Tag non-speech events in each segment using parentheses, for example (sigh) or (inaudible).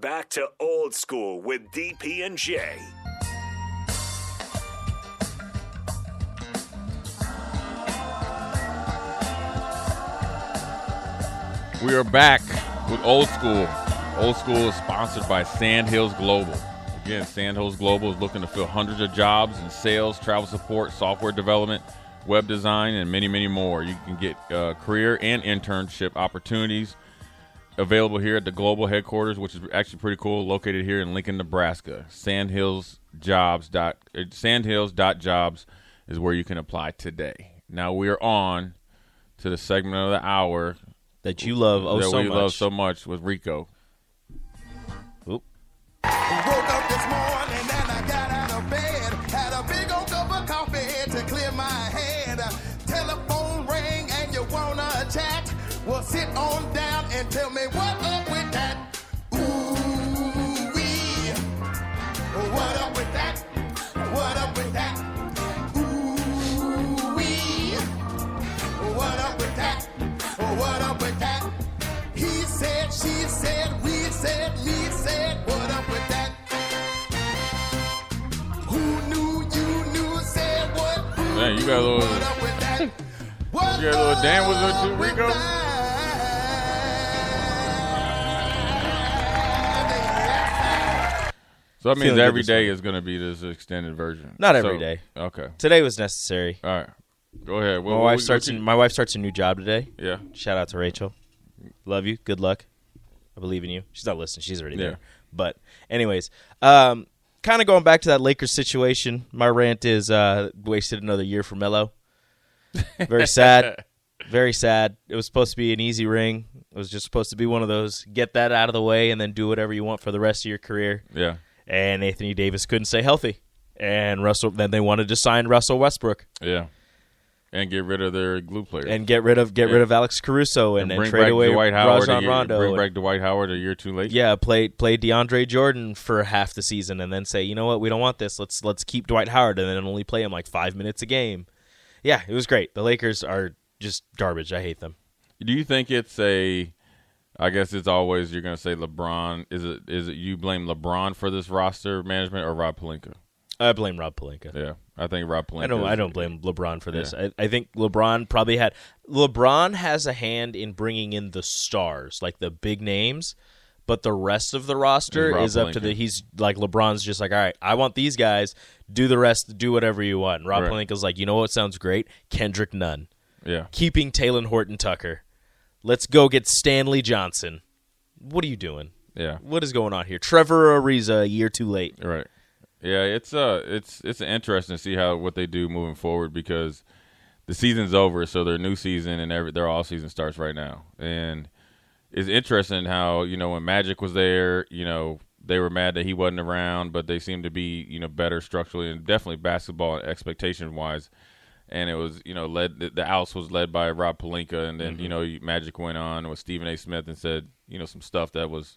Back to old school with DP and J. We are back with Old School. Old School is sponsored by Sandhills Global. Again, Sandhills Global is looking to fill hundreds of jobs in sales, travel support, software development, web design, and many, many more. You can get uh, career and internship opportunities available here at the global headquarters, which is actually pretty cool, located here in Lincoln, Nebraska. Sandhillsjobs dot uh, sandhills.jobs is where you can apply today. Now we are on to the segment of the hour that you love oh that so we much. love so much with Rico. Tell me what up with that. Ooh wee. What up with that? What up with that? Ooh wee. What up with that? What up with that? He said, she said, we said, me said, what up with that? Who knew you knew said what? Man, you got a little- What up with that? What You got a little Dan with it too, with Rico? So that means Feeling good this day week. is going to be this extended version. Not every So- day. Okay. Today was necessary. All right. Go ahead. What- My wife what starts. you- my wife starts a new job today. yeah. Shout out to Rachel. Love you. Good luck. I believe in you. She's not listening. She's already Yeah. there. But anyways, um, kind of going back to that Lakers situation. My rant is uh, wasted another year for Melo. Very sad. (laughs) Very sad. It was supposed to be an easy ring. It was just supposed to be one of those get that out of the way and then do whatever you want for the rest of your career. Yeah. And Anthony Davis couldn't stay healthy. And Russell then they wanted to sign Russell Westbrook Yeah. And get rid of their glue player, and get rid of get Yeah. rid of Alex Caruso and, And bring trade away Dwight Howard. Rajon year, Rondo. bring back Dwight Howard a year too late. yeah, play play DeAndre Jordan for half the season and then say, you know what, we don't want this. Let's let's keep Dwight Howard and then only play him like five minutes a game. Yeah, it was great. The Lakers are just garbage. I hate them. Do you think it's a? I guess it's always you're going to say LeBron. Is it? Is it you blame LeBron for this roster management or Rob Pelinka? I blame Rob Pelinka. Yeah, I think Rob Pelinka. I don't. is- I don't blame LeBron for this. I, I think LeBron probably had. LeBron has a hand in bringing in the stars, like the big names, but the rest of the roster Is is up to the. He's like LeBron's just like, all right, I want these guys. Do the rest. Do whatever you want. And Rob Right. Pelinka's like, you know what sounds great? Kendrick Nunn, Yeah, keeping Taylor Horton Tucker. Let's go get Stanley Johnson. What are you doing? yeah. What is going on here? Trevor Ariza, a year too late. Right. Yeah, it's uh it's it's interesting to see how what they do moving forward because the season's over, so their new season and every their off season starts right now. And it's interesting how, you know, when Magic was there, you know, they were mad that he wasn't around, but they seemed to be, you know, better structurally and definitely basketball expectation wise. And it was, you know, led the, the house was led by Rob Pelinka, and then you know Magic went on with Stephen A. Smith and said, you know, some stuff that was,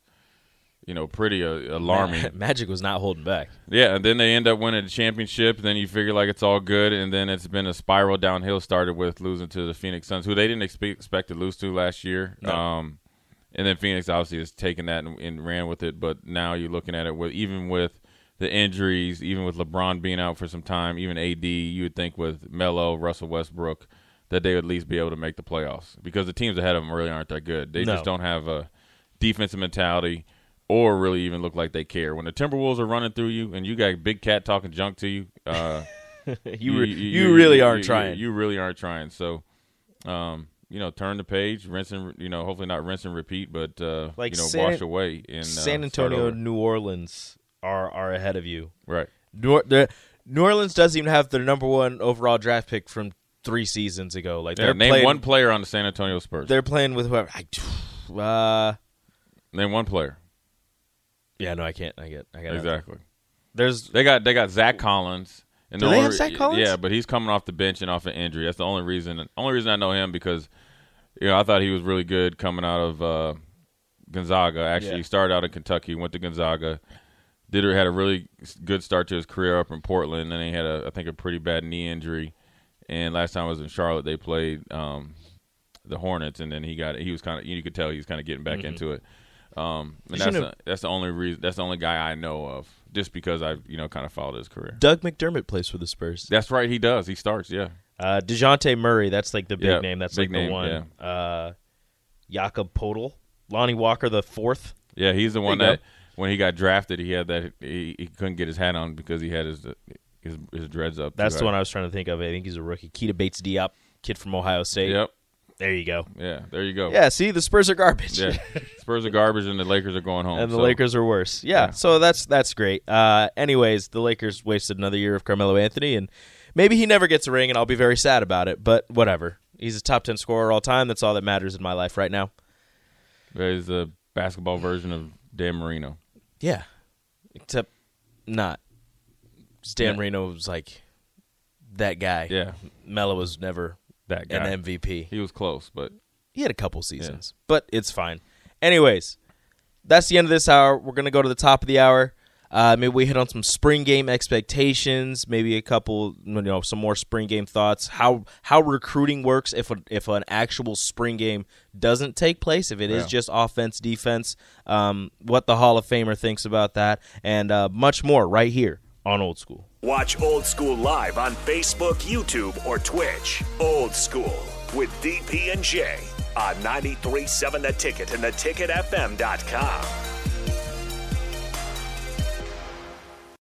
you know, pretty uh, alarming. (laughs) Magic was not holding back. Yeah, and then they end up winning the championship. Then you figure like it's all good, and then it's been a spiral downhill. Started with losing to the Phoenix Suns, who they didn't expect, expect to lose to last year. No. Um, and then Phoenix obviously has taken that and, and ran with it. But now you're looking at it with even with the injuries, even with LeBron being out for some time, even AD, you would think with Melo, Russell Westbrook, that they would at least be able to make the playoffs because the teams ahead of them really aren't that good. They No. just don't have a defensive mentality or really even look like they care. When the Timberwolves are running through you and you got Big Cat talking junk to you, uh, (laughs) You, re- you, really aren't trying. You, really aren't trying. So, um, you know, turn the page, rinse and you know, hopefully not rinse and repeat, but uh, Like you know, San- wash away in uh, San Antonio. New Orleans are are ahead of you. right? New, the, New Orleans doesn't even have their number one overall draft pick from three seasons ago. Like Yeah, they're name playing, one player on the San Antonio Spurs. They're playing with whoever. I, uh, Name one player. yeah, no, I can't. I get. I got Exactly. There's They got they got Zach Collins. And Do the they only have Zach Collins? Yeah, but he's coming off the bench and off an injury. That's the only reason. Only reason I know him because, you know, I thought he was really good coming out of uh, Gonzaga. Actually, Yeah. he started out in Kentucky, went to Gonzaga, did had a really good start to his career up in Portland. And then he had a I think a pretty bad knee injury, and last time I was in Charlotte, they played um, the Hornets, and then he got he was kind of you could tell he was kind of getting back Mm-hmm. into it. Um, and that's shouldn't the, that's the only reason. That's the only guy I know of, just because I've you know kind of followed his career. Doug McDermott plays for the Spurs. That's right. He does. He starts. Yeah. Uh, Dejounte Murray, that's like the big Yeah, name. That's big like the name, one. Uh, Jakob Poeltl, Lonnie Walker the fourth. Yeah. He's the one There you that when he got drafted, he had that he, he couldn't get his hat on because he had his his, his dreads up. That's the one. I was trying to think of. I think he's a rookie. Keita Bates Diop, kid from Ohio State. Yep. There you go. Yeah. There you go. Yeah, see, the Spurs are garbage. Yeah. (laughs) Spurs are garbage and the Lakers are going home. and the so- Lakers are worse. Yeah, Yeah. so that's that's great. Uh, anyways, the Lakers wasted another year of Carmelo Anthony, and maybe he never gets a ring, and I'll be very sad about it. But whatever. He's a top ten scorer all time. That's all that matters in my life right now. There's the basketball version of Dan Marino. Yeah, except not. Stan Yeah. Marino was like that guy. Yeah. Melo was never That guy. an MVP. He was close, but He had a couple seasons, but it's fine. Anyways, that's the end of this hour. We're gonna go to the top of the hour. Uh, maybe we hit on some spring game expectations. Maybe a couple, you know, some more spring game thoughts. How how recruiting works if a, if an actual spring game doesn't take place. If it is Yeah. just offense defense. Um, what the Hall of Famer thinks about that, and uh, much more right here on Old School. Watch Old School live on Facebook, YouTube, or Twitch. Old School with DP and J on 93.7 The Ticket and theticketfm.com.